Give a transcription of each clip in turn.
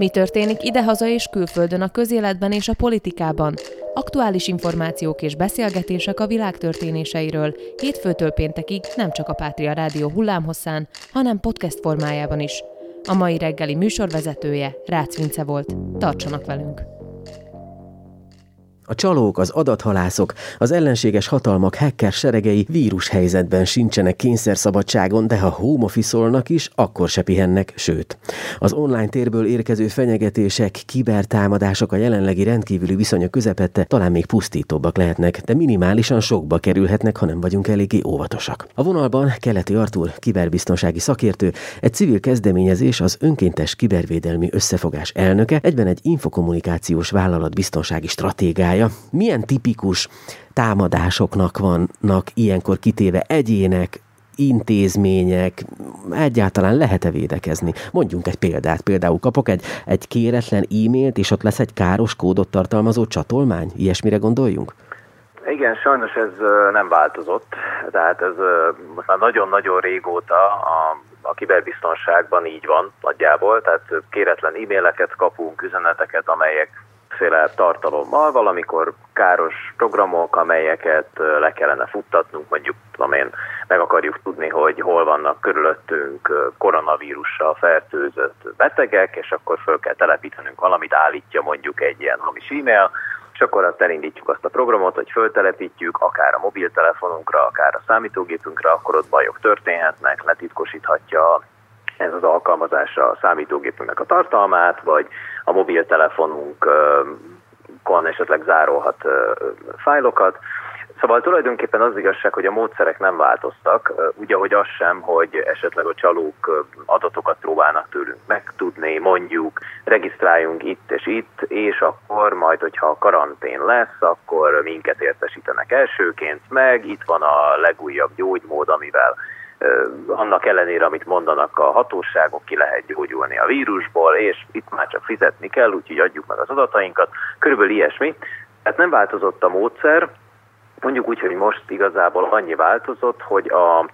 Mi történik idehaza és külföldön a közéletben és a politikában? Aktuális információk és beszélgetések a világ történéseiről hétfőtől péntekig nem csak a Pátria Rádió hullámhosszán, hanem podcast formájában is. A mai reggeli műsorvezetője Rácz Vince volt. Tartsanak velünk! A csalók, az adathalászok, az ellenséges hatalmak hacker seregei vírushelyzetben sincsenek kényszerszabadságon, de ha home office is, akkor se pihennek, sőt. Az online térből érkező fenyegetések, kibertámadások a jelenlegi rendkívüli viszonyok közepette talán még pusztítóbbak lehetnek, de minimálisan sokba kerülhetnek, ha nem vagyunk eléggé óvatosak. A vonalban Keleti Artur, kiberbiztonsági szakértő, egy civil kezdeményezés az önkéntes kibervédelmi összefogás elnöke, egyben egy infokommunikációs vállalat biztonsági stratégája, csinálja. Milyen tipikus támadásoknak vannak ilyenkor kitéve egyének, intézmények, egyáltalán lehet-e védekezni? Mondjunk egy példát. Például kapok egy, egy kéretlen e-mailt, és ott lesz egy káros kódot tartalmazó csatolmány? Ilyesmire gondoljunk? Igen, sajnos ez nem változott. Tehát ez most már nagyon-nagyon régóta a, a kiberbiztonságban így van nagyjából. Tehát kéretlen e-maileket kapunk, üzeneteket, amelyek sokféle tartalommal, valamikor káros programok, amelyeket le kellene futtatnunk, mondjuk tudom én, meg akarjuk tudni, hogy hol vannak körülöttünk koronavírussal fertőzött betegek, és akkor föl kell telepítenünk valamit, állítja mondjuk egy ilyen hamis e-mail, és akkor azt elindítjuk azt a programot, hogy föltelepítjük, akár a mobiltelefonunkra, akár a számítógépünkre, akkor ott bajok történhetnek, letitkosíthatja ez az alkalmazása a számítógépünknek a tartalmát, vagy a mobiltelefonunkon esetleg zárolhat fájlokat. Szóval tulajdonképpen az igazság, hogy a módszerek nem változtak, úgy ahogy az sem, hogy esetleg a csalók adatokat próbálnak tőlünk megtudni, mondjuk regisztráljunk itt és itt, és akkor majd, hogyha a karantén lesz, akkor minket értesítenek elsőként, meg itt van a legújabb gyógymód, amivel annak ellenére, amit mondanak a hatóságok, ki lehet gyógyulni a vírusból, és itt már csak fizetni kell, úgyhogy adjuk meg az adatainkat. Körülbelül ilyesmi. Tehát nem változott a módszer, mondjuk úgy, hogy most igazából annyi változott, hogy a,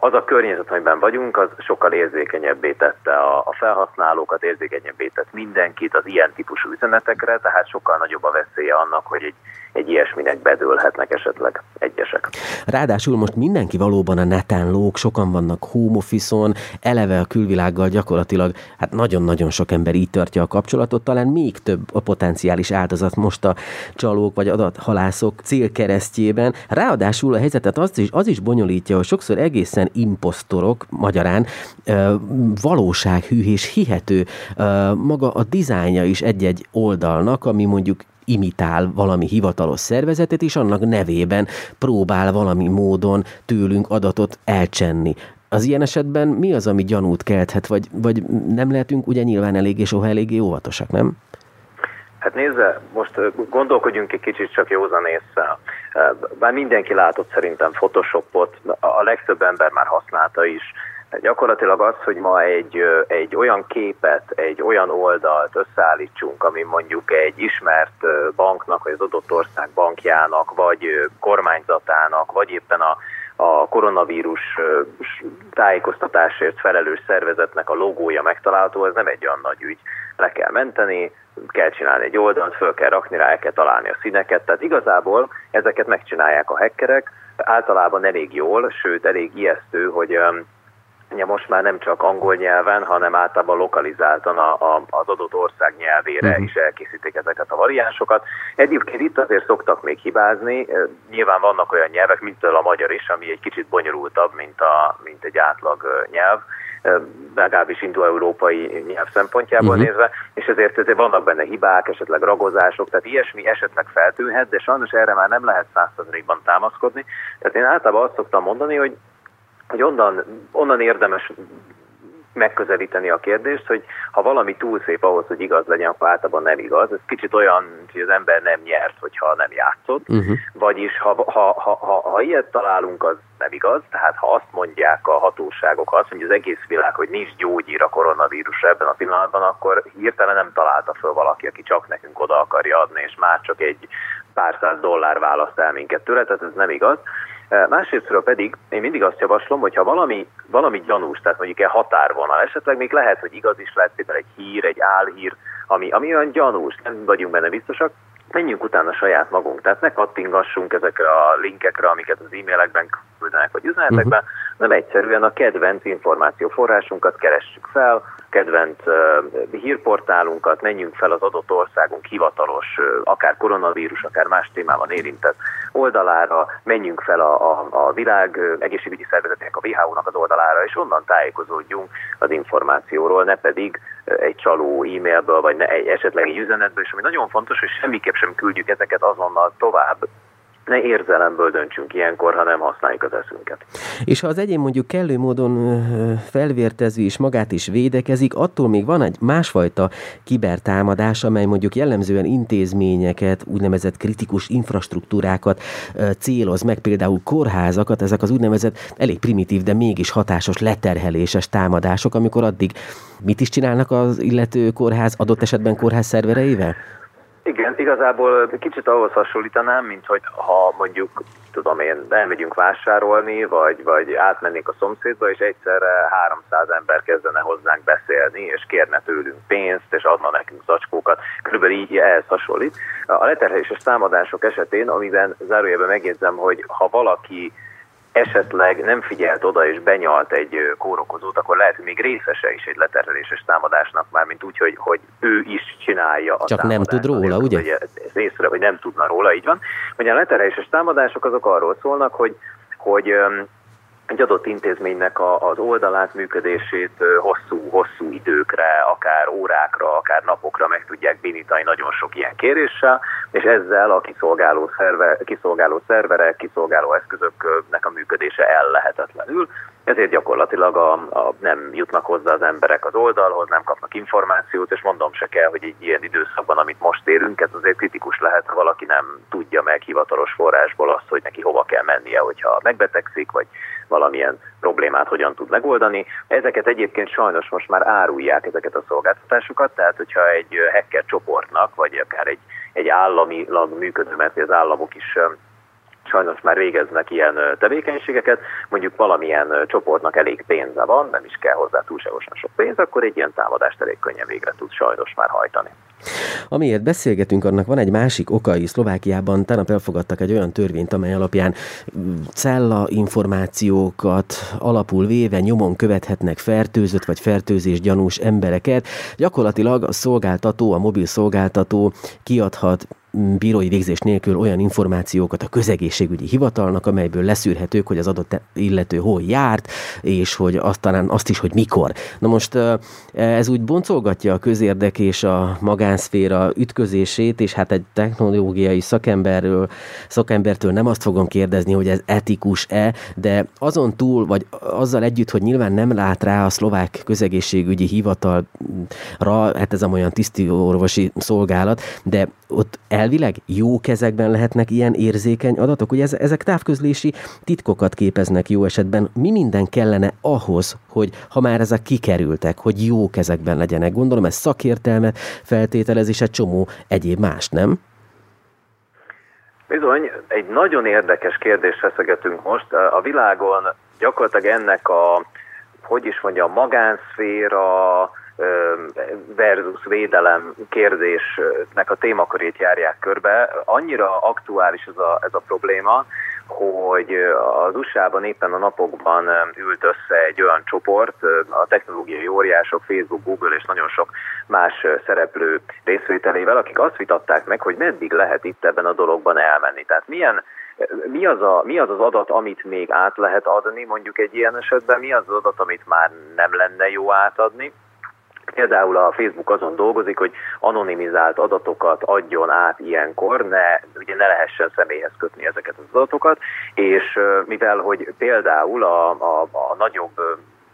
az a környezet, amiben vagyunk, az sokkal érzékenyebbé tette a, a felhasználókat, érzékenyebbé tett mindenkit az ilyen típusú üzenetekre, tehát sokkal nagyobb a veszélye annak, hogy egy egy ilyesminek bedőlhetnek esetleg egyesek. Ráadásul most mindenki valóban a neten lóg, sokan vannak home office eleve a külvilággal gyakorlatilag, hát nagyon-nagyon sok ember így tartja a kapcsolatot, talán még több a potenciális áldozat most a csalók vagy adathalászok célkeresztjében. Ráadásul a helyzetet az is, az is bonyolítja, hogy sokszor egészen imposztorok, magyarán, valósághű és hihető maga a dizájnja is egy-egy oldalnak, ami mondjuk imitál valami hivatalos szervezetet, és annak nevében próbál valami módon tőlünk adatot elcsenni. Az ilyen esetben mi az, ami gyanút kelthet, vagy, vagy nem lehetünk ugye nyilván eléggé soha eléggé óvatosak, nem? Hát nézze, most gondolkodjunk egy kicsit csak józan észre. Bár mindenki látott szerintem Photoshopot, a legtöbb ember már használta is, Gyakorlatilag az, hogy ma egy, egy olyan képet, egy olyan oldalt összeállítsunk, ami mondjuk egy ismert banknak, vagy az adott ország bankjának, vagy kormányzatának, vagy éppen a, a koronavírus tájékoztatásért felelős szervezetnek a logója megtalálható, ez nem egy olyan nagy ügy. Le kell menteni, kell csinálni egy oldalt, föl kell rakni rá, el kell találni a színeket, tehát igazából ezeket megcsinálják a hackerek, általában elég jól, sőt elég ijesztő, hogy ugye most már nem csak angol nyelven, hanem általában lokalizáltan a, a, az adott ország nyelvére uh-huh. is elkészítik ezeket a variánsokat. Egyébként itt azért szoktak még hibázni, nyilván vannak olyan nyelvek, mint a magyar is, ami egy kicsit bonyolultabb, mint, a, mint egy átlag nyelv, legalábbis indo-európai nyelv szempontjából uh-huh. nézve, és ezért, ezért vannak benne hibák, esetleg ragozások, tehát ilyesmi esetleg feltűnhet, de sajnos erre már nem lehet százszerzalékban támaszkodni. Tehát én általában azt szoktam mondani, hogy hogy onnan, onnan érdemes megközelíteni a kérdést, hogy ha valami túl szép ahhoz, hogy igaz legyen, akkor általában nem igaz. Ez kicsit olyan, hogy az ember nem nyert, hogyha nem játszott. Uh-huh. Vagyis ha, ha, ha, ha, ha ilyet találunk, az nem igaz. Tehát ha azt mondják a hatóságok, azt mondja az egész világ, hogy nincs gyógyír a koronavírusra ebben a pillanatban, akkor hirtelen nem találta föl valaki, aki csak nekünk oda akarja adni, és már csak egy pár száz dollár választ el minket tőle, tehát ez nem igaz. Másrésztről pedig én mindig azt javaslom, hogy ha valami, valami gyanús, tehát mondjuk egy határvonal, esetleg még lehet, hogy igaz is lehet például egy hír, egy álhír, ami, ami olyan gyanús, nem vagyunk benne biztosak, menjünk utána saját magunk. Tehát ne kattingassunk ezekre a linkekre, amiket az e-mailekben küldenek, vagy üzenetekben, uh-huh. nem egyszerűen a kedvenc információforrásunkat keressük fel, kedvenc hírportálunkat, menjünk fel az adott országunk hivatalos, akár koronavírus, akár más témában érintett oldalára, menjünk fel a, a, a világ egészségügyi szervezetének, a WHO-nak az oldalára, és onnan tájékozódjunk az információról, ne pedig egy csaló e-mailből, vagy ne, egy esetleg egy üzenetből, és ami nagyon fontos, hogy semmiképp sem küldjük ezeket azonnal tovább, ne érzelemből döntsünk ilyenkor, hanem használjuk az eszünket. És ha az egyén mondjuk kellő módon felvértező és magát is védekezik, attól még van egy másfajta kibertámadás, amely mondjuk jellemzően intézményeket, úgynevezett kritikus infrastruktúrákat céloz meg, például kórházakat, ezek az úgynevezett elég primitív, de mégis hatásos leterheléses támadások, amikor addig mit is csinálnak az illető kórház, adott esetben kórház szervereivel? Igen, igazából kicsit ahhoz hasonlítanám, mint hogy ha mondjuk, tudom én, elmegyünk vásárolni, vagy, vagy átmennénk a szomszédba, és egyszerre 300 ember kezdene hozzánk beszélni, és kérne tőlünk pénzt, és adna nekünk zacskókat. Körülbelül így ehhez hasonlít. A leterheléses támadások esetén, amiben zárójelben megjegyzem, hogy ha valaki esetleg nem figyelt oda és benyalt egy kórokozót, akkor lehet, hogy még részese is egy leterheléses támadásnak már, mint úgy, hogy, hogy ő is csinálja a Csak nem tud róla, ugye? Hogy ez észre, hogy nem tudna róla, így van. Ugye a leterheléses támadások azok arról szólnak, hogy, hogy egy adott intézménynek a, az oldalát, működését hosszú-hosszú időkre, akár órákra, akár napokra meg tudják bénítani nagyon sok ilyen kéréssel, és ezzel a kiszolgáló, szerve, kiszolgáló szerverek, kiszolgáló eszközöknek a működése ellehetetlenül, ezért gyakorlatilag a, a, nem jutnak hozzá az emberek az oldalhoz, nem kapnak információt, és mondom se kell, hogy egy ilyen időszakban, amit most érünk, ez azért kritikus lehet, ha valaki nem tudja meg hivatalos forrásból azt, hogy neki hova kell mennie, hogyha megbetegszik, vagy valamilyen problémát hogyan tud megoldani. Ezeket egyébként sajnos most már árulják ezeket a szolgáltatásokat, tehát hogyha egy hacker csoportnak, vagy akár egy, egy államilag működő, mert az államok is sajnos már végeznek ilyen tevékenységeket, mondjuk valamilyen csoportnak elég pénze van, nem is kell hozzá túlságosan sok pénz, akkor egy ilyen támadást elég könnyen végre tud sajnos már hajtani. Amiért beszélgetünk, annak van egy másik oka is. Szlovákiában tegnap elfogadtak egy olyan törvényt, amely alapján mm, cella információkat alapul véve nyomon követhetnek fertőzött vagy fertőzés gyanús embereket. Gyakorlatilag a szolgáltató, a mobil szolgáltató kiadhat bírói végzés nélkül olyan információkat a közegészségügyi hivatalnak, amelyből leszűrhetők, hogy az adott illető hol járt, és hogy azt talán azt is, hogy mikor. Na most ez úgy boncolgatja a közérdek és a magánszféra ütközését, és hát egy technológiai szakemberről, szakembertől nem azt fogom kérdezni, hogy ez etikus-e, de azon túl, vagy azzal együtt, hogy nyilván nem lát rá a szlovák közegészségügyi hivatalra, hát ez a olyan tiszti orvosi szolgálat, de ott elvileg jó kezekben lehetnek ilyen érzékeny adatok? Ugye ezek távközlési titkokat képeznek jó esetben. Mi minden kellene ahhoz, hogy ha már ezek kikerültek, hogy jó kezekben legyenek? Gondolom ez szakértelmet feltételez, és egy csomó egyéb más, nem? Bizony, egy nagyon érdekes kérdést feszegetünk most. A világon gyakorlatilag ennek a, hogy is mondja, magánszféra, versus védelem kérdésnek a témakörét járják körbe. Annyira aktuális ez a, ez a probléma, hogy az USA-ban éppen a napokban ült össze egy olyan csoport, a technológiai óriások, Facebook, Google és nagyon sok más szereplő részvételével, akik azt vitatták meg, hogy meddig lehet itt ebben a dologban elmenni. Tehát milyen mi az, a, mi az az adat, amit még át lehet adni mondjuk egy ilyen esetben, mi az az adat, amit már nem lenne jó átadni, Például a Facebook azon dolgozik, hogy anonimizált adatokat adjon át ilyenkor, ne, ugye ne lehessen személyhez kötni ezeket az adatokat, és mivel, hogy például a, a, a nagyobb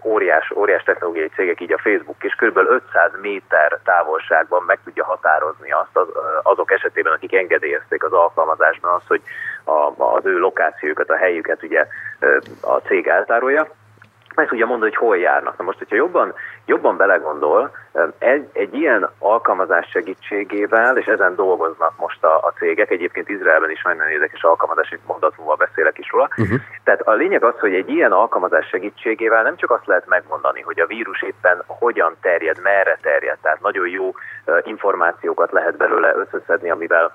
óriás, óriás technológiai cégek, így a Facebook is kb. 500 méter távolságban meg tudja határozni azt az, azok esetében, akik engedélyezték az alkalmazásban azt, hogy a, az ő lokációkat, a helyüket ugye a cég eltárolja, meg tudja mondani, hogy hol járnak. Na most, hogyha jobban, jobban belegondol, egy, egy ilyen alkalmazás segítségével, és ezen dolgoznak most a, a cégek, egyébként Izraelben is nagyon érdekes alkalmazás, itt mondat múlva beszélek is róla. Uh-huh. Tehát a lényeg az, hogy egy ilyen alkalmazás segítségével nem csak azt lehet megmondani, hogy a vírus éppen hogyan terjed, merre terjed, tehát nagyon jó információkat lehet belőle összeszedni, amivel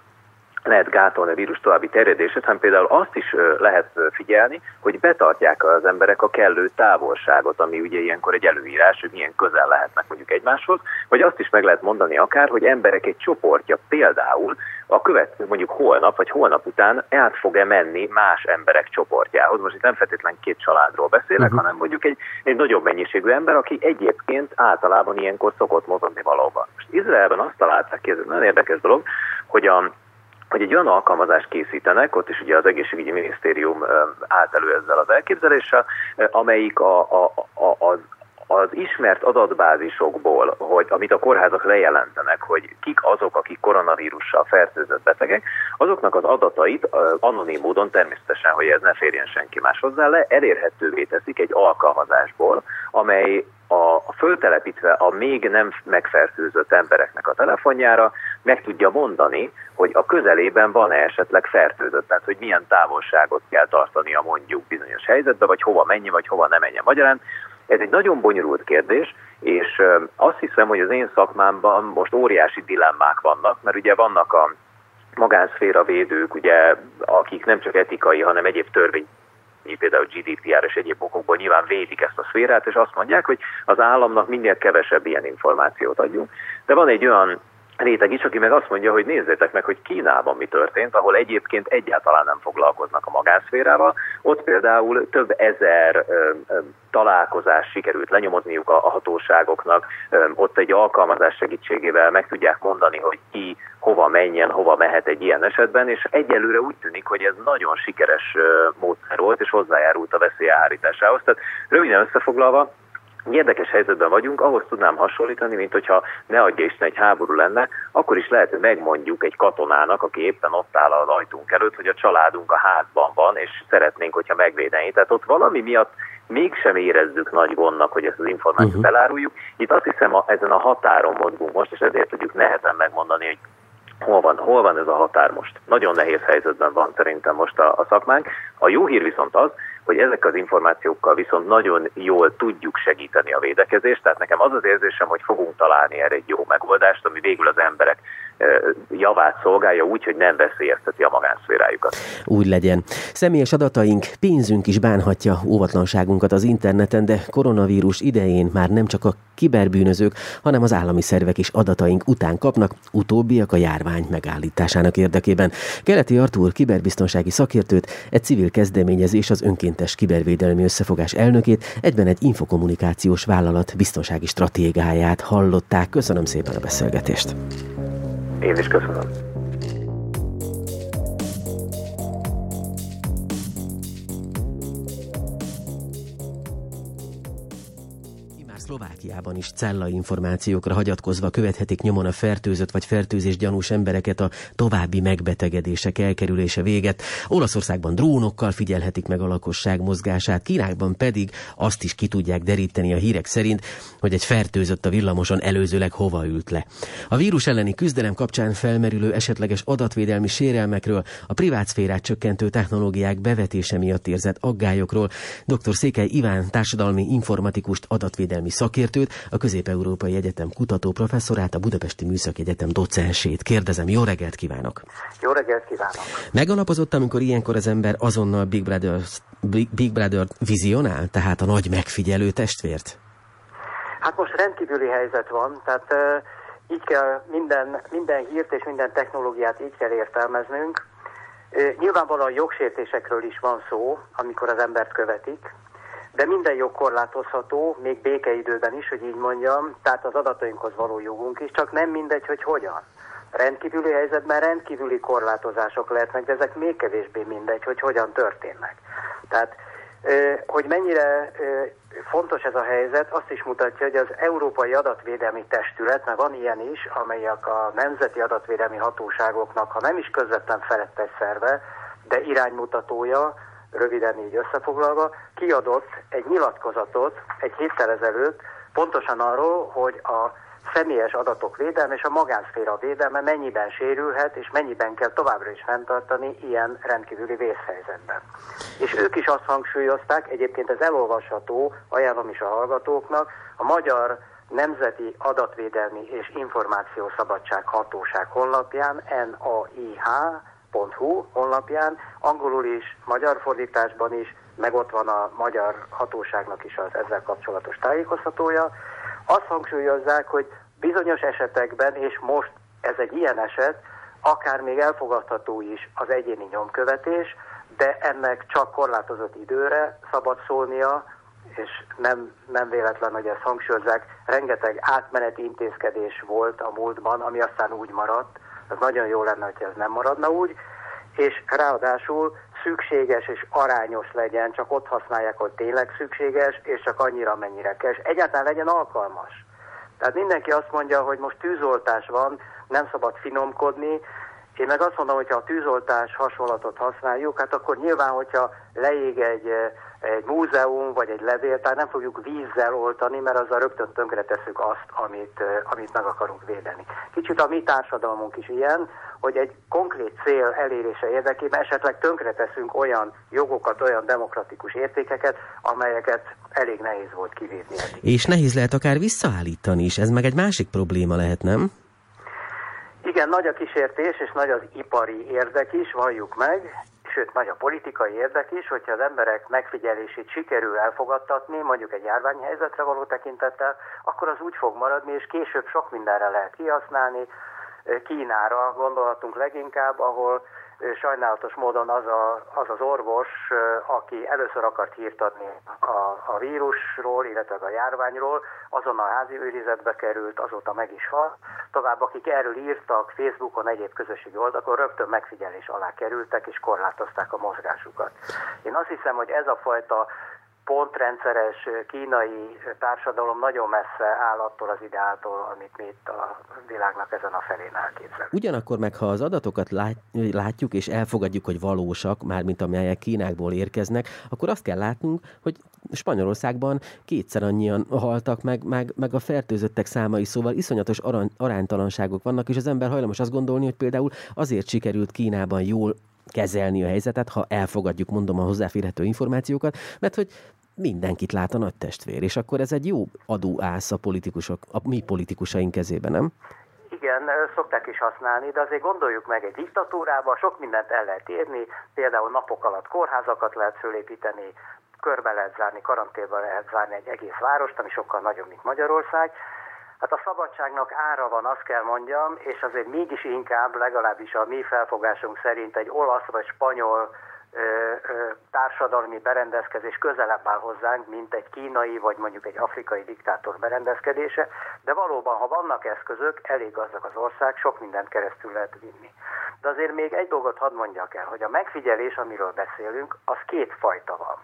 lehet gátolni a vírus további terjedését, hanem például azt is lehet figyelni, hogy betartják az emberek a kellő távolságot, ami ugye ilyenkor egy előírás, hogy milyen közel lehetnek mondjuk egymáshoz, vagy azt is meg lehet mondani akár, hogy emberek egy csoportja például a következő mondjuk holnap vagy holnap után át fog-e menni más emberek csoportjához. Most itt nem feltétlenül két családról beszélek, uh-huh. hanem mondjuk egy, egy nagyobb mennyiségű ember, aki egyébként általában ilyenkor szokott mozogni valóban. Most Izraelben azt találták ki, ez egy nagyon érdekes dolog, hogy a hogy egy olyan alkalmazást készítenek, ott is ugye az egészségügyi minisztérium állt elő ezzel az elképzeléssel, amelyik a, a, a, az, az ismert adatbázisokból, hogy amit a kórházak lejelentenek, hogy kik azok, akik koronavírussal fertőzött betegek, azoknak az adatait anonim módon természetesen, hogy ez ne férjen senki más hozzá le, elérhetővé teszik egy alkalmazásból, amely a föltelepítve a még nem megfertőzött embereknek a telefonjára meg tudja mondani, hogy a közelében van-e esetleg fertőzött, tehát hogy milyen távolságot kell tartania mondjuk bizonyos helyzetbe, vagy hova menjen, vagy hova nem menjen. Magyarán ez egy nagyon bonyolult kérdés, és azt hiszem, hogy az én szakmámban most óriási dilemmák vannak, mert ugye vannak a magánszféra védők, ugye, akik nem csak etikai, hanem egyéb törvény például GDPR és egyéb okokból nyilván védik ezt a szférát, és azt mondják, hogy az államnak minél kevesebb ilyen információt adjunk. De van egy olyan réteg is, aki meg azt mondja, hogy nézzétek meg, hogy Kínában mi történt, ahol egyébként egyáltalán nem foglalkoznak a magánszférával. Ott például több ezer ö, ö, találkozás sikerült lenyomozniuk a, a hatóságoknak, ö, ott egy alkalmazás segítségével meg tudják mondani, hogy ki hova menjen, hova mehet egy ilyen esetben, és egyelőre úgy tűnik, hogy ez nagyon sikeres módszer volt, és hozzájárult a veszély árításához. Tehát röviden összefoglalva, érdekes helyzetben vagyunk, ahhoz tudnám hasonlítani, mint hogyha ne adja Isten egy háború lenne, akkor is lehet, hogy megmondjuk egy katonának, aki éppen ott áll az ajtunk előtt, hogy a családunk a házban van, és szeretnénk, hogyha megvédeni. Tehát ott valami miatt mégsem érezzük nagy gondnak, hogy ezt az információt uh-huh. eláruljuk. Itt azt hiszem, a, ezen a határon mozgunk most, és ezért tudjuk nehezen megmondani, hogy hol van, hol van ez a határ most. Nagyon nehéz helyzetben van szerintem most a, a szakmánk. A jó hír viszont az, hogy ezek az információkkal viszont nagyon jól tudjuk segíteni a védekezést, tehát nekem az az érzésem, hogy fogunk találni erre egy jó megoldást, ami végül az emberek javát szolgálja úgy, hogy nem veszélyezteti a magánszférájukat. Úgy legyen. Személyes adataink, pénzünk is bánhatja óvatlanságunkat az interneten, de koronavírus idején már nem csak a kiberbűnözők, hanem az állami szervek is adataink után kapnak, utóbbiak a járvány megállításának érdekében. Keleti Artúr kiberbiztonsági szakértőt, egy civil kezdeményezés az önkéntes kibervédelmi összefogás elnökét, egyben egy infokommunikációs vállalat biztonsági stratégiáját hallották. Köszönöm szépen a beszélgetést. Én is köszönöm. Szlovákiában is cella információkra hagyatkozva követhetik nyomon a fertőzött vagy fertőzés gyanús embereket a további megbetegedések elkerülése véget. Olaszországban drónokkal figyelhetik meg a lakosság mozgását, Kínában pedig azt is ki tudják deríteni a hírek szerint, hogy egy fertőzött a villamoson előzőleg hova ült le. A vírus elleni küzdelem kapcsán felmerülő esetleges adatvédelmi sérelmekről, a privát szférát csökkentő technológiák bevetése miatt érzett aggályokról dr. Székely Iván társadalmi informatikust adatvédelmi szakértőt, a Közép-Európai Egyetem kutató professzorát, a Budapesti Műszaki Egyetem docensét. Kérdezem, jó reggelt kívánok! Jó reggelt kívánok! Megalapozott, amikor ilyenkor az ember azonnal Big Brother, Big Brother vizionál, tehát a nagy megfigyelő testvért? Hát most rendkívüli helyzet van, tehát uh, így kell minden, minden hírt és minden technológiát így kell értelmeznünk. Uh, nyilvánvalóan jogsértésekről is van szó, amikor az embert követik, de minden jog korlátozható, még békeidőben is, hogy így mondjam, tehát az adatainkhoz való jogunk is, csak nem mindegy, hogy hogyan. Rendkívüli helyzetben rendkívüli korlátozások lehetnek, de ezek még kevésbé mindegy, hogy hogyan történnek. Tehát, hogy mennyire fontos ez a helyzet, azt is mutatja, hogy az Európai Adatvédelmi Testület, mert van ilyen is, amelyek a nemzeti adatvédelmi hatóságoknak, ha nem is közvetlen felettes szerve, de iránymutatója, röviden így összefoglalva, kiadott egy nyilatkozatot egy héttel ezelőtt pontosan arról, hogy a személyes adatok védelme és a magánszféra védelme mennyiben sérülhet, és mennyiben kell továbbra is fenntartani ilyen rendkívüli vészhelyzetben. És ők is azt hangsúlyozták, egyébként ez elolvasható, ajánlom is a hallgatóknak, a Magyar Nemzeti Adatvédelmi és Információszabadság Hatóság honlapján, naih.hu honlapján, angolul is, magyar fordításban is, meg ott van a magyar hatóságnak is az ezzel kapcsolatos tájékoztatója. Azt hangsúlyozzák, hogy bizonyos esetekben, és most ez egy ilyen eset, akár még elfogadható is az egyéni nyomkövetés, de ennek csak korlátozott időre szabad szólnia, és nem, nem véletlen, hogy ezt hangsúlyozzák, rengeteg átmeneti intézkedés volt a múltban, ami aztán úgy maradt, az nagyon jó lenne, hogy ez nem maradna úgy, és ráadásul szükséges és arányos legyen, csak ott használják, hogy tényleg szükséges, és csak annyira, mennyire kell, és egyáltalán legyen alkalmas. Tehát mindenki azt mondja, hogy most tűzoltás van, nem szabad finomkodni, én meg azt mondom, hogy ha a tűzoltás hasonlatot használjuk, hát akkor nyilván, hogyha leég egy, egy múzeum vagy egy levéltár, nem fogjuk vízzel oltani, mert azzal rögtön tönkre tesszük azt, amit, amit meg akarunk védeni. Kicsit a mi társadalmunk is ilyen, hogy egy konkrét cél elérése érdekében esetleg tönkre teszünk olyan jogokat, olyan demokratikus értékeket, amelyeket elég nehéz volt kivédni. És nehéz lehet akár visszaállítani is, ez meg egy másik probléma lehet, nem? Igen, nagy a kísértés, és nagy az ipari érdek is, valljuk meg, sőt, nagy a politikai érdek is, hogyha az emberek megfigyelését sikerül elfogadtatni, mondjuk egy járványhelyzetre való tekintettel, akkor az úgy fog maradni, és később sok mindenre lehet kihasználni. Kínára gondolhatunk leginkább, ahol sajnálatos módon az, a, az az orvos, aki először akart hírt adni a, a vírusról, illetve a járványról, azon a házi őrizetbe került, azóta meg is hal. Tovább, akik erről írtak Facebookon, egyéb közösségi oldalakon, rögtön megfigyelés alá kerültek és korlátozták a mozgásukat. Én azt hiszem, hogy ez a fajta pontrendszeres kínai társadalom nagyon messze áll attól az ideáltól, amit mi itt a világnak ezen a felén elképzelünk. Ugyanakkor meg, ha az adatokat látjuk és elfogadjuk, hogy valósak, mármint amelyek Kínákból érkeznek, akkor azt kell látnunk, hogy Spanyolországban kétszer annyian haltak meg, meg, meg a fertőzöttek számai, szóval iszonyatos arany, aránytalanságok vannak, és az ember hajlamos azt gondolni, hogy például azért sikerült Kínában jól kezelni a helyzetet, ha elfogadjuk, mondom, a hozzáférhető információkat, mert hogy mindenkit lát a nagy testvér, és akkor ez egy jó adóász a politikusok, a mi politikusaink kezében, nem? Igen, szokták is használni, de azért gondoljuk meg, egy diktatúrában sok mindent el lehet érni, például napok alatt kórházakat lehet fölépíteni, körbe lehet zárni, karanténba lehet zárni egy egész várost, ami sokkal nagyobb, mint Magyarország, Hát a szabadságnak ára van, azt kell mondjam, és azért mégis inkább, legalábbis a mi felfogásunk szerint egy olasz vagy spanyol ö, ö, társadalmi berendezkedés közelebb áll hozzánk, mint egy kínai vagy mondjuk egy afrikai diktátor berendezkedése, de valóban, ha vannak eszközök, elég gazdag az ország, sok mindent keresztül lehet vinni. De azért még egy dolgot hadd mondjak el, hogy a megfigyelés, amiről beszélünk, az két fajta van.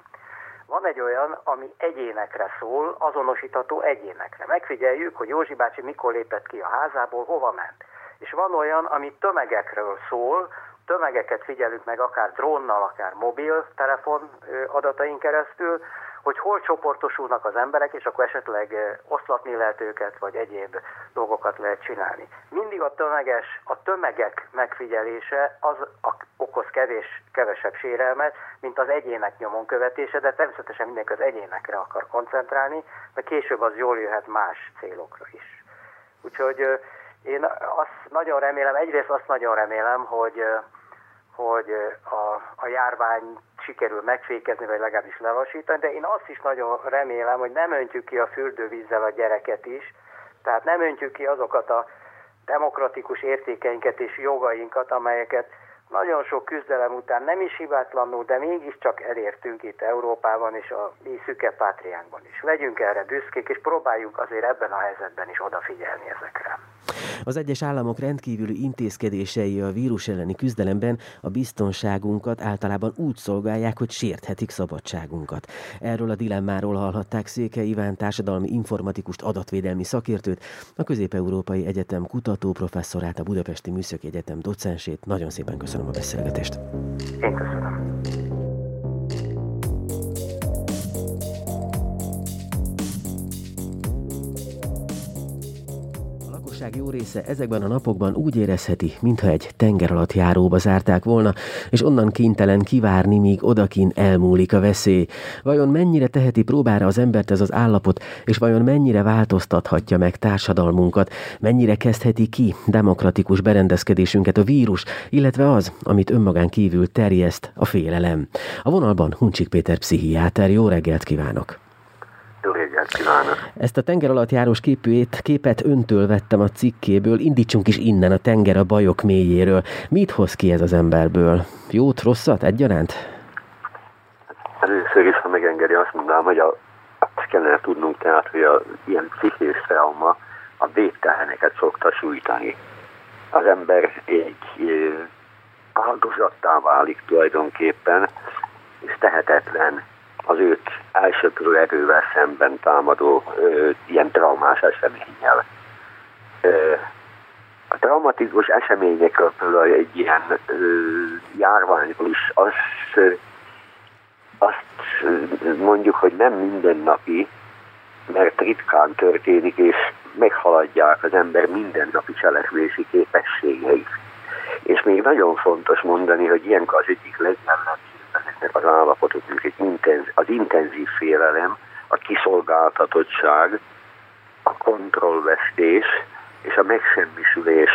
Van egy olyan, ami egyénekre szól, azonosítható egyénekre. Megfigyeljük, hogy Józsi bácsi mikor lépett ki a házából, hova ment. És van olyan, ami tömegekről szól, tömegeket figyelünk meg akár drónnal, akár mobiltelefon adatain keresztül, hogy hol csoportosulnak az emberek, és akkor esetleg oszlatni lehet őket, vagy egyéb dolgokat lehet csinálni. Mindig a tömeges, a tömegek megfigyelése az a, okoz kevés, kevesebb sérelmet, mint az egyének nyomon követése, de természetesen mindenki az egyénekre akar koncentrálni, mert később az jól jöhet más célokra is. Úgyhogy én azt nagyon remélem, egyrészt azt nagyon remélem, hogy hogy a, a járvány sikerül megfékezni, vagy legalábbis lelassítani, de én azt is nagyon remélem, hogy nem öntjük ki a fürdővízzel a gyereket is, tehát nem öntjük ki azokat a demokratikus értékeinket és jogainkat, amelyeket nagyon sok küzdelem után nem is hibátlanul, de mégiscsak elértünk itt Európában és a mi szüke pátriánkban is. Legyünk erre büszkék, és próbáljuk azért ebben a helyzetben is odafigyelni ezekre. Az egyes államok rendkívüli intézkedései a vírus elleni küzdelemben a biztonságunkat általában úgy szolgálják, hogy sérthetik szabadságunkat. Erről a dilemmáról hallhatták Széke Iván társadalmi informatikust, adatvédelmi szakértőt, a Közép-Európai Egyetem kutató professzorát, a Budapesti Műszaki Egyetem docensét. Nagyon szépen köszönöm a beszélgetést. Én köszönöm. Lakosság jó része ezekben a napokban úgy érezheti, mintha egy tenger alatt járóba zárták volna, és onnan kénytelen kivárni, míg odakin elmúlik a veszély. Vajon mennyire teheti próbára az embert ez az állapot, és vajon mennyire változtathatja meg társadalmunkat, mennyire kezdheti ki demokratikus berendezkedésünket a vírus, illetve az, amit önmagán kívül terjeszt a félelem. A vonalban Huncsik Péter pszichiáter, jó reggelt kívánok! Jó reggelt kívánok! Ezt a tenger alatt járós képűét, képet öntől vettem a cikkéből. Indítsunk is innen, a tenger a bajok mélyéről. Mit hoz ki ez az emberből? Jót, rosszat egyaránt? Először is, ha megengedi, azt mondanám, hogy a, azt kellene tudnunk tehát, hogy a ilyen pszichés trauma a végteleneket szokta sújtani. Az ember egy áldozattá válik tulajdonképpen, és tehetetlen az őt elsőprő erővel szemben támadó ö, ilyen traumás eseménnyel. Ö, a traumatikus eseményekről például egy ilyen ö, járványról is azt, azt mondjuk, hogy nem mindennapi, mert ritkán történik, és meghaladják az ember mindennapi cselekvési képességeit. És még nagyon fontos mondani, hogy ilyenkor az egyik legjellemzőbb ezeknek az egy intenz, az intenzív félelem, a kiszolgáltatottság, a kontrollvesztés és a megsemmisülés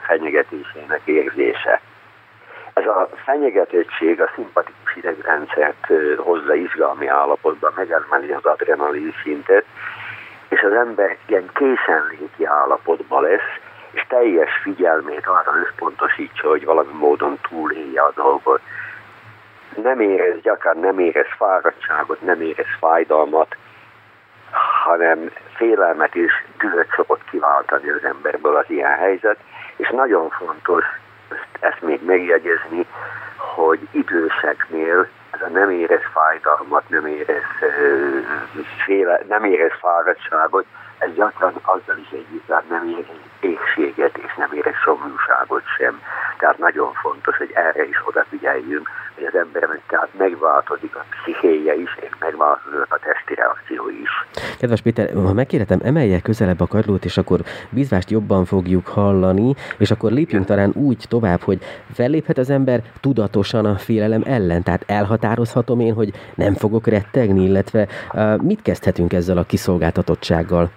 fenyegetésének érzése. Ez a fenyegetettség a szimpatikus idegrendszert hozza izgalmi állapotba, megemeli az adrenalin szintet, és az ember ilyen készenléti állapotban lesz, és teljes figyelmét arra összpontosítsa, hogy valami módon túlélje a dolgot nem érez gyakran, nem érez fáradtságot, nem érez fájdalmat, hanem félelmet és dühöt szokott kiváltani az emberből az ilyen helyzet, és nagyon fontos ezt még megjegyezni, hogy időseknél ez a nem érez fájdalmat, nem érez, féle, nem érez fáradtságot, ez gyakran azzal is együtt nem érez égséget és nem érez szomjúságot sem. Tehát nagyon fontos, hogy erre is odafigyeljünk, hogy az embernek tehát megváltozik a pszichéje is, és megváltozik a testi reakció is. Kedves Péter, ha megkérhetem, emelje közelebb a kardlót, és akkor bizvást jobban fogjuk hallani, és akkor lépjünk talán úgy tovább, hogy felléphet az ember tudatosan a félelem ellen, tehát elhatározhatom én, hogy nem fogok rettegni, illetve uh, mit kezdhetünk ezzel a kiszolgáltatottsággal?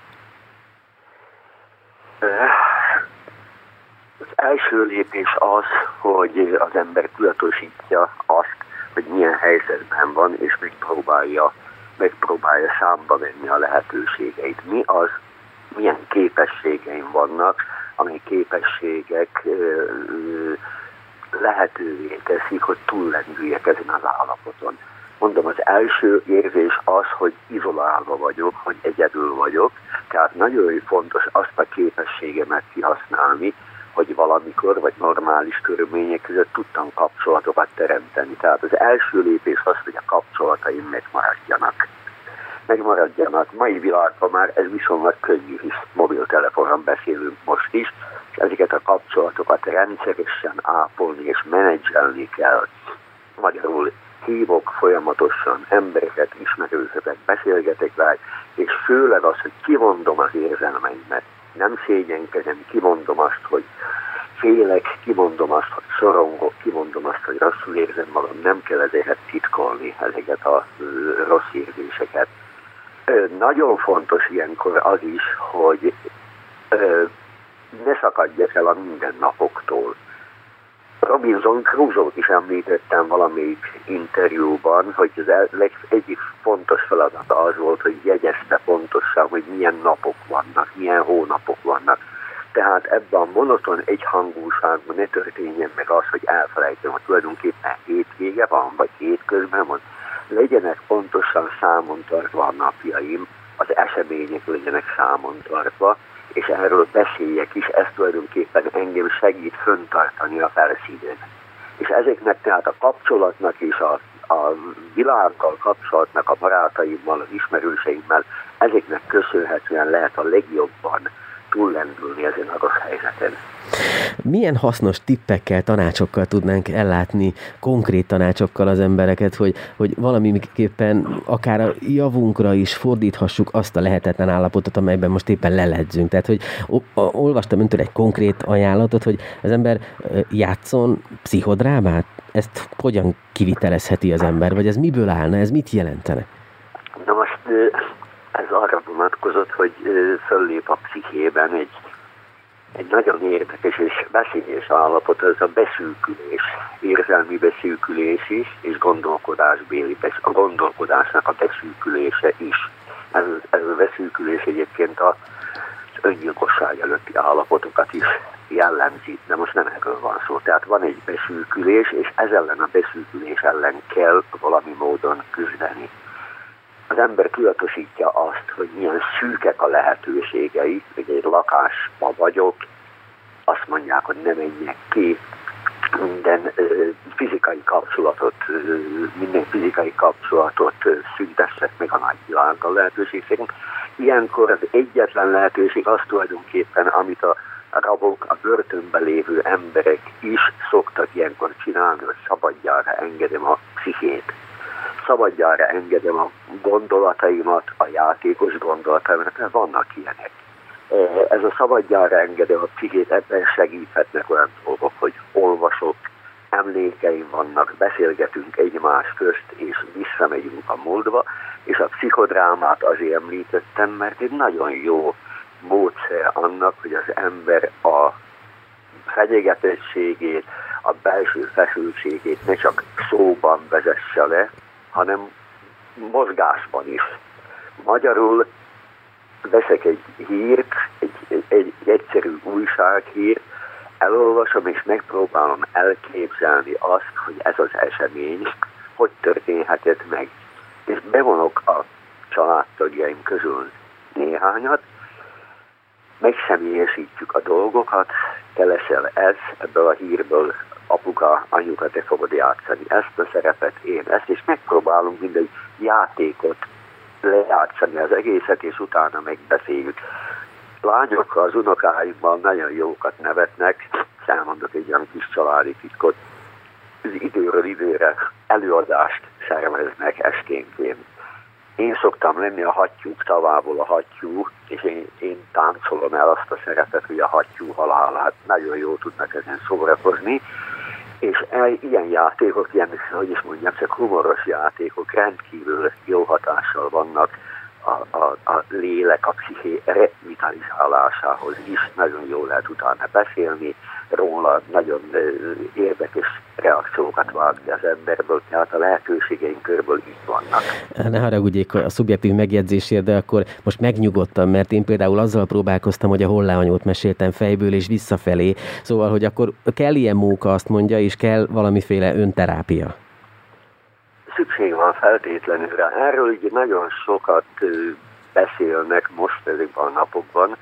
Első lépés az, hogy az ember tudatosítja azt, hogy milyen helyzetben van, és megpróbálja, megpróbálja számba venni a lehetőségeit. Mi az, milyen képességeim vannak, ami képességek lehetővé teszik, hogy túllendüljek ezen az állapoton. Mondom, az első érzés az, hogy izolálva vagyok, hogy egyedül vagyok, tehát nagyon fontos azt a képességemet kihasználni, hogy valamikor, vagy normális körülmények között tudtam kapcsolatokat teremteni. Tehát az első lépés az, hogy a kapcsolataim megmaradjanak. Megmaradjanak. Mai világban már ez viszonylag könnyű, hisz mobiltelefonon beszélünk most is, és ezeket a kapcsolatokat rendszeresen ápolni és menedzselni kell. Magyarul hívok folyamatosan embereket, ismerősöket, beszélgetek vele, és főleg az, hogy kimondom az érzelmeimet nem szégyenkezem, kimondom azt, hogy félek, kimondom azt, hogy szorongok, kimondom azt, hogy rosszul érzem magam, nem kell ezeket titkolni, ezeket a rossz érzéseket. Nagyon fontos ilyenkor az is, hogy ne szakadjak el a mindennapoktól. Robinson Crusoe-t is említettem valamelyik interjúban, hogy az egyik fontos feladata az volt, hogy jegyezte pontosan, hogy milyen napok vannak, milyen hónapok vannak. Tehát ebben a monoton egyhangúságban ne történjen meg az, hogy elfelejtem, hogy tulajdonképpen hétvége van, vagy hétközben van. Legyenek pontosan számon tartva a napjaim, az események legyenek számon tartva, és erről beszéljek is, ez tulajdonképpen engem segít föntartani a felszínen. És ezeknek tehát a kapcsolatnak és a, a világgal kapcsolatnak, a barátaimmal, az ismerőseimmel, ezeknek köszönhetően lehet a legjobban túllendülni ezen a helyzeten. Milyen hasznos tippekkel, tanácsokkal tudnánk ellátni, konkrét tanácsokkal az embereket, hogy, hogy valamiképpen akár a javunkra is fordíthassuk azt a lehetetlen állapotot, amelyben most éppen leledzünk. Tehát, hogy olvastam öntől egy konkrét ajánlatot, hogy az ember játszon pszichodrámát, ezt hogyan kivitelezheti az ember, vagy ez miből állna, ez mit jelentene? Na most arra vonatkozott, hogy föllép a pszichében egy egy nagyon érdekes és veszélyes állapot, ez a beszűkülés, érzelmi beszűkülés is, és gondolkodásbéli, a gondolkodásnak a beszűkülése is. Ez, ez a beszűkülés egyébként a öngyilkosság előtti állapotokat is jellemzi, de most nem erről van szó. Tehát van egy beszűkülés, és ez ellen a beszűkülés ellen kell valami módon küzdeni az ember tudatosítja azt, hogy milyen szűkek a lehetőségei, hogy egy lakásban vagyok, azt mondják, hogy nem menjek ki, minden fizikai kapcsolatot, minden fizikai kapcsolatot szüntessek meg a nagyvilággal lehetőség szerint. Ilyenkor az egyetlen lehetőség az tulajdonképpen, amit a rabok, a börtönben lévő emberek is szoktak ilyenkor csinálni, hogy szabadjára engedem a pszichét szabadjára engedem a gondolataimat, a játékos gondolataimat, mert vannak ilyenek. Ez a szabadjára engedem a pszichét, ebben segíthetnek olyan dolgok, hogy olvasok, emlékeim vannak, beszélgetünk egymás közt, és visszamegyünk a múltba, és a pszichodrámát azért említettem, mert egy nagyon jó módszer annak, hogy az ember a fenyegetettségét, a belső feszültségét ne csak szóban vezesse le, hanem mozgásban is. Magyarul veszek egy hírt, egy, egy, egy egyszerű újsághírt, elolvasom és megpróbálom elképzelni azt, hogy ez az esemény hogy történhetett meg. És bevonok a családtagjaim közül néhányat, megszemélyesítjük a dolgokat, te leszel ez, ebből a hírből apuka, anyuka, te fogod játszani ezt a szerepet, én ezt, és megpróbálunk mindegy játékot lejátszani az egészet, és utána megbeszéljük. Lányok az unokáimmal nagyon jókat nevetnek, elmondok egy olyan kis családi titkot, az időről időre előadást szerveznek esténként. Én szoktam lenni a hattyúk tavából a hattyú, és én, én táncolom el azt a szerepet, hogy a hattyú halálát nagyon jól tudnak ezen szórakozni, és el, ilyen játékok, ilyen, hogy is mondjam, csak humoros játékok rendkívül jó hatással vannak a, a, a lélek, a psziché revitalizálásához is. Nagyon jól lehet utána beszélni róla, nagyon érdekes reakciókat vágni az emberből, tehát a lehetőségeink körből így vannak. Ne haragudjék a szubjektív megjegyzésért, de akkor most megnyugodtam, mert én például azzal próbálkoztam, hogy a hollányót meséltem fejből és visszafelé, szóval, hogy akkor kell ilyen móka, azt mondja, és kell valamiféle önterápia. Szükség van feltétlenül rá. Erről ugye nagyon sokat beszélnek most ezekben a napokban,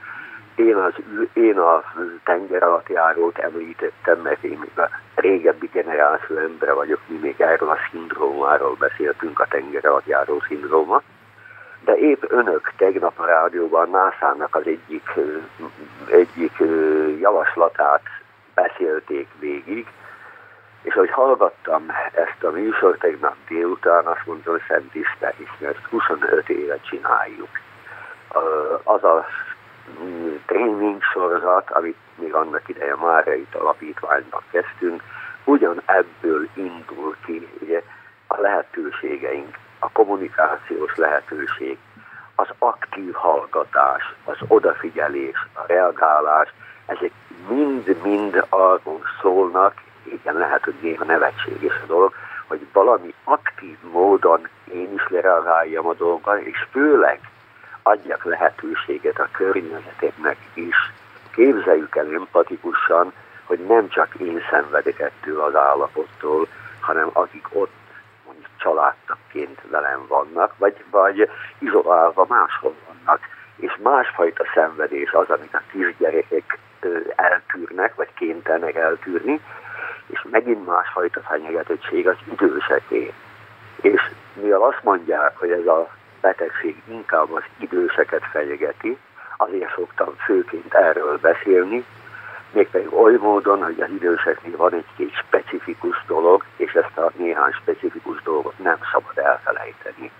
én, az, én a tenger alatt járót említettem, mert én még a régebbi generáció ember vagyok, mi még erről a szindrómáról beszéltünk, a tenger alatt járó szindróma. De épp önök tegnap a rádióban NASA-nak az egyik, egyik javaslatát beszélték végig, és ahogy hallgattam ezt a műsort tegnap délután, azt mondtam, hogy Szent Isten, mert 25 éve csináljuk. Az a tréning sorozat, amit még annak ideje már itt alapítványnak kezdtünk, ugyan ebből indul ki ugye, a lehetőségeink, a kommunikációs lehetőség, az aktív hallgatás, az odafigyelés, a reagálás, ezek mind-mind arról szólnak, igen, lehet, hogy néha nevetséges a dolog, hogy valami aktív módon én is lereagáljam a dolgokra, és főleg adjak lehetőséget a környezetemnek is. Képzeljük el empatikusan, hogy nem csak én szenvedek ettől az állapottól, hanem akik ott mondjuk családtakként velem vannak, vagy, vagy izolálva máshol vannak. És másfajta szenvedés az, amit a kisgyerekek eltűrnek, vagy kénytelenek eltűrni, és megint másfajta fenyegetettség az időseké. És mivel azt mondják, hogy ez a betegség inkább az időseket fenyegeti, azért szoktam főként erről beszélni, mégpedig oly módon, hogy az időseknél van egy-két specifikus dolog, és ezt a néhány specifikus dolgot nem szabad elfelejteni.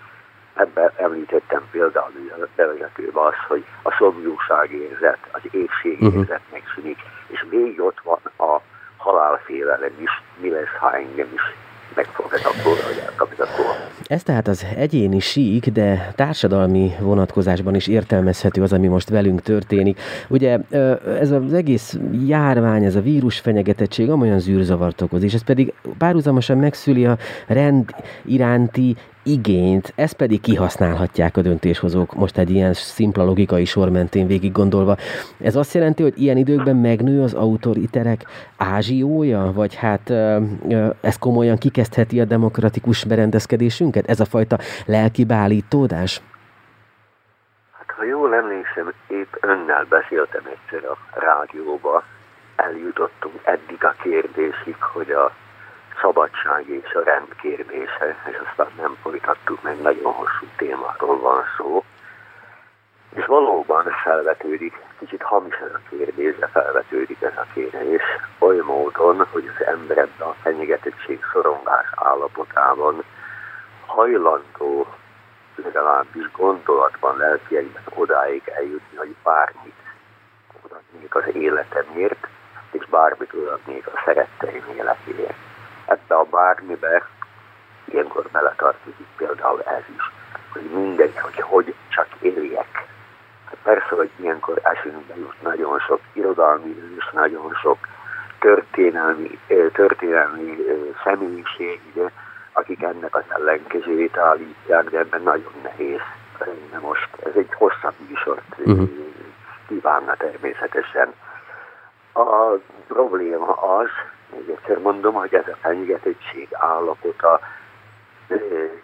Ebben említettem például a bevezetőben az, hogy a szomjúságérzet, az épségérzet uh-huh. megszűnik, és még ott van a halálfélelem is, mi lesz, ha engem is Ez tehát az egyéni sík, de társadalmi vonatkozásban is értelmezhető az, ami most velünk történik. Ugye ez az egész járvány, ez a vírus fenyegetettség amolyan zűrzavart okoz, és ez pedig párhuzamosan megszüli a rend iránti igényt, ezt pedig kihasználhatják a döntéshozók most egy ilyen szimpla logikai sor mentén végig gondolva. Ez azt jelenti, hogy ilyen időkben megnő az autoriterek ázsiója, vagy hát ez komolyan kikezdheti a demokratikus berendezkedésünket? Ez a fajta lelkibálítódás? Hát, ha jól emlékszem, épp önnel beszéltem egyszer a rádióba, eljutottunk eddig a kérdésig, hogy a szabadság és a rend kérdése, és aztán nem folytattuk meg, nagyon hosszú témáról van szó. És valóban felvetődik, kicsit hamisan a kérdés, de felvetődik ez a kérdés, oly módon, hogy az ember ebben a fenyegetettség szorongás állapotában hajlandó legalábbis gondolatban, lelkiekben odáig eljutni, hogy bármit odaadnék az életemért, és bármit odaadnék a szeretteim életéért ebbe a bármibe ilyenkor beletartozik például ez is, hogy mindegy, hogy hogy csak éljek. Hát persze, hogy ilyenkor eszünkbe jut nagyon sok irodalmi és nagyon sok történelmi, történelmi személyiség, akik ennek az ellenkezőjét állítják, de ebben nagyon nehéz. De most ez egy hosszabb műsort uh-huh. kívánna természetesen. A probléma az, még egyszer mondom, hogy ez a fenyegetettség állapota,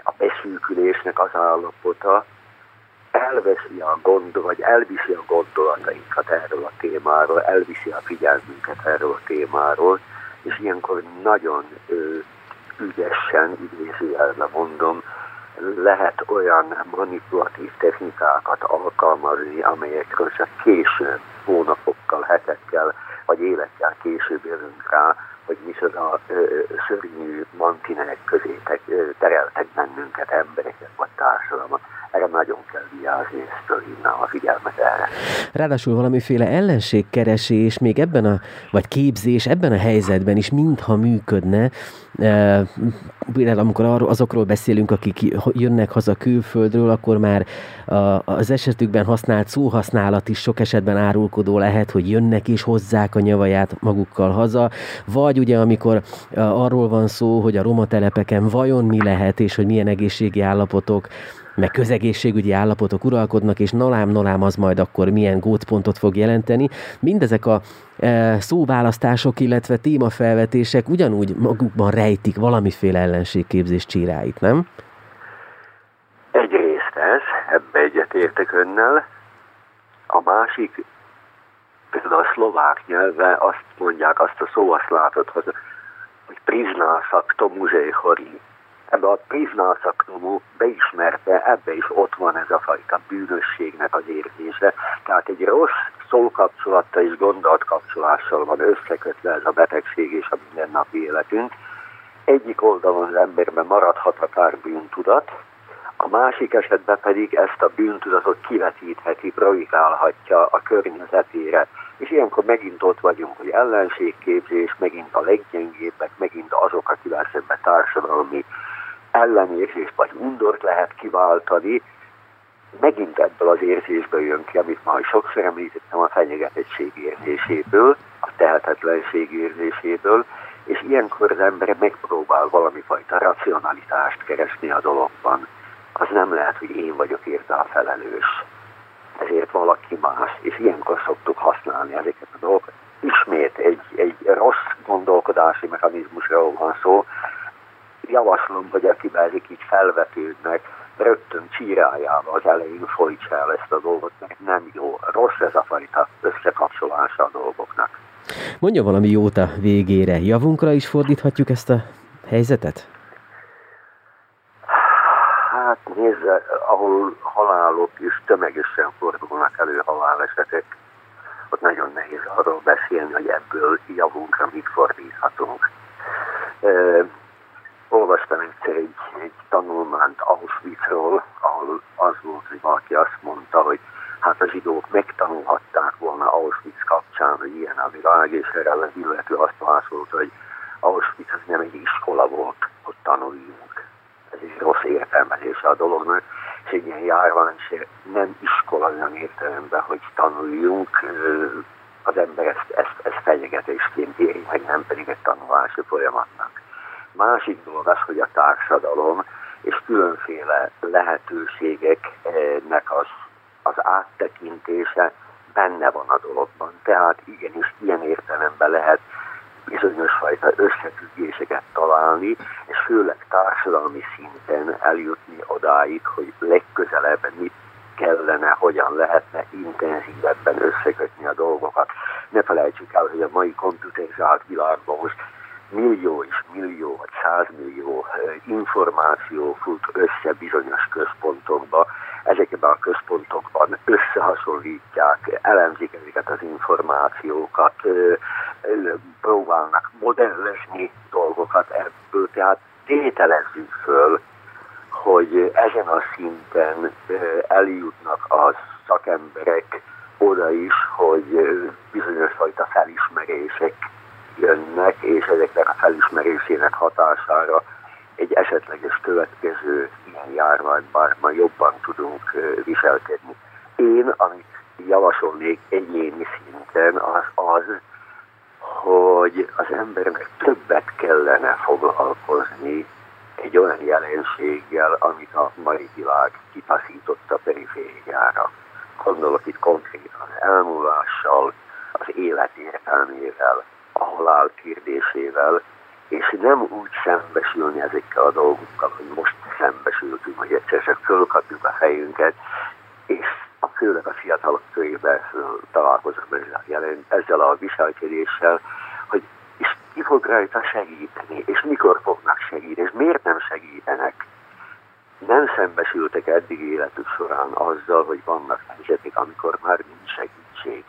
a beszűkülésnek az állapota elveszi a gond, vagy elviszi a gondolatainkat erről a témáról, elviszi a figyelmünket erről a témáról, és ilyenkor nagyon ügyesen, idézőjelben mondom, lehet olyan manipulatív technikákat alkalmazni, amelyekről csak később, hónapokkal, hetekkel, vagy évekkel később jövünk rá, hogy micsoda szörnyű mantinek közé tereltek bennünket, embereket vagy társadalmat. Erre nagyon kell vigyázni, és fölhívnám a figyelmet erre. Ráadásul valamiféle ellenségkeresés még ebben a, vagy képzés ebben a helyzetben is mintha működne, például amikor arról, azokról beszélünk, akik jönnek haza külföldről, akkor már az esetükben használt szóhasználat is sok esetben árulkodó lehet, hogy jönnek és hozzák a nyavaját magukkal haza, vagy ugye amikor arról van szó, hogy a roma telepeken vajon mi lehet, és hogy milyen egészségi állapotok meg közegészségügyi állapotok uralkodnak, és nalám-nalám az majd akkor milyen gócpontot fog jelenteni. Mindezek a e, szóválasztások, illetve témafelvetések ugyanúgy magukban rejtik valamiféle ellenségképzés csíráit, nem? Egyrészt ez, ebbe egyetértek önnel. A másik, például a szlovák nyelve azt mondják, azt a szóhasználatot, hogy, hogy priználszak to hori ebbe a priznalszaknomú beismerte, ebbe is ott van ez a fajta bűnösségnek az érzése. Tehát egy rossz szókapcsolata és gondolatkapcsolással van összekötve ez a betegség és a mindennapi életünk. Egyik oldalon az emberben maradhat a pár bűntudat, a másik esetben pedig ezt a bűntudatot kivetítheti, projikálhatja a környezetére. És ilyenkor megint ott vagyunk, hogy ellenségképzés, megint a leggyengébbek, megint azok, akivel szemben társadalmi ellenérzést vagy undort lehet kiváltani, megint ebből az érzésből jön ki, amit már sokszor említettem, a fenyegetettség érzéséből, a tehetetlenség érzéséből, és ilyenkor az ember megpróbál valami fajta racionalitást keresni a dologban. Az nem lehet, hogy én vagyok érte a felelős. Ezért valaki más, és ilyenkor szoktuk használni ezeket a dolgokat. Ismét egy, egy rossz gondolkodási mechanizmusról van szó, javaslom, hogy ezek így felvetődnek, rögtön csírájával az elején folyts el ezt a dolgot, mert nem jó. Rossz ez a fajta összekapcsolása a dolgoknak. Mondja valami jót a végére. Javunkra is fordíthatjuk ezt a helyzetet? Hát nézze, ahol halálok is tömegesen fordulnak elő halálesetek, ott nagyon nehéz arról beszélni, hogy ebből javunkra mit fordíthatunk. Olvastam egyszer egy, egy tanulmányt Auschwitzról, ahol az volt, hogy valaki azt mondta, hogy hát a zsidók megtanulhatták volna Auschwitz kapcsán, hogy ilyen a világ, és erre az illető azt válaszolta, hogy Auschwitz az nem egy iskola volt, hogy tanuljunk. Ez egy rossz értelmezése a dolognak, és egy ilyen járvány se nem iskola olyan értelemben, hogy tanuljunk, az ember ezt, ezt, ezt fenyegetésként éri, meg nem pedig egy tanulási folyamatnak. Másik dolog az, hogy a társadalom és különféle lehetőségeknek az, az áttekintése benne van a dologban. Tehát igenis ilyen értelemben lehet bizonyos fajta összefüggéseket találni, és főleg társadalmi szinten eljutni odáig, hogy legközelebb mit kellene, hogyan lehetne intenzívebben összekötni a dolgokat. Ne felejtsük el, hogy a mai komputerizált világban most millió és millió vagy százmillió információ fut össze bizonyos központokba, ezekben a központokban összehasonlítják, elemzik ezeket az információkat, próbálnak modellezni dolgokat ebből, tehát tételezzük föl, hogy ezen a szinten eljutnak a szakemberek oda is, hogy bizonyos fajta felismerések jönnek, és ezeknek a felismerésének hatására egy esetleges következő ilyen járványban már jobban tudunk viselkedni. Én, amit javasolnék egyéni szinten, az az, hogy az embernek többet kellene foglalkozni egy olyan jelenséggel, amit a mai világ kipaszított a perifériára. Gondolok itt konkrétan az elmúlással, az élet a halál kérdésével, és nem úgy szembesülni ezekkel a dolgokkal, hogy most szembesültünk, hogy egyszer csak fölkapjuk a fejünket, és a főleg a fiatalok körében találkozom ezzel a viselkedéssel, hogy és ki fog rajta segíteni, és mikor fognak segíteni, és miért nem segítenek. Nem szembesültek eddig életük során azzal, hogy vannak helyzetek, amikor már nincs segítség.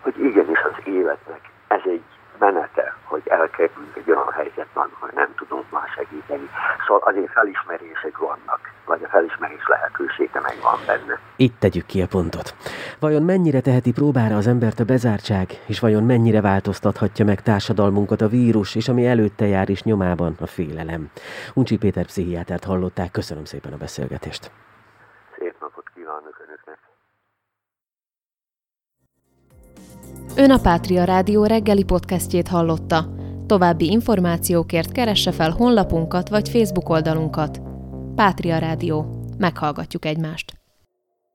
Hogy igenis az életnek ez egy menete, hogy elkerüljünk egy olyan helyzetben, ahol nem tudunk már segíteni. Szóval azért felismerések vannak, vagy a felismerés lehetősége megvan benne. Itt tegyük ki a pontot. Vajon mennyire teheti próbára az embert a bezártság, és vajon mennyire változtathatja meg társadalmunkat a vírus, és ami előtte jár is nyomában a félelem? Uncsi Péter pszichiátert hallották, köszönöm szépen a beszélgetést. Ön a Pátria Rádió reggeli podcastjét hallotta. További információkért keresse fel honlapunkat vagy Facebook oldalunkat. Pátria Rádió. Meghallgatjuk egymást.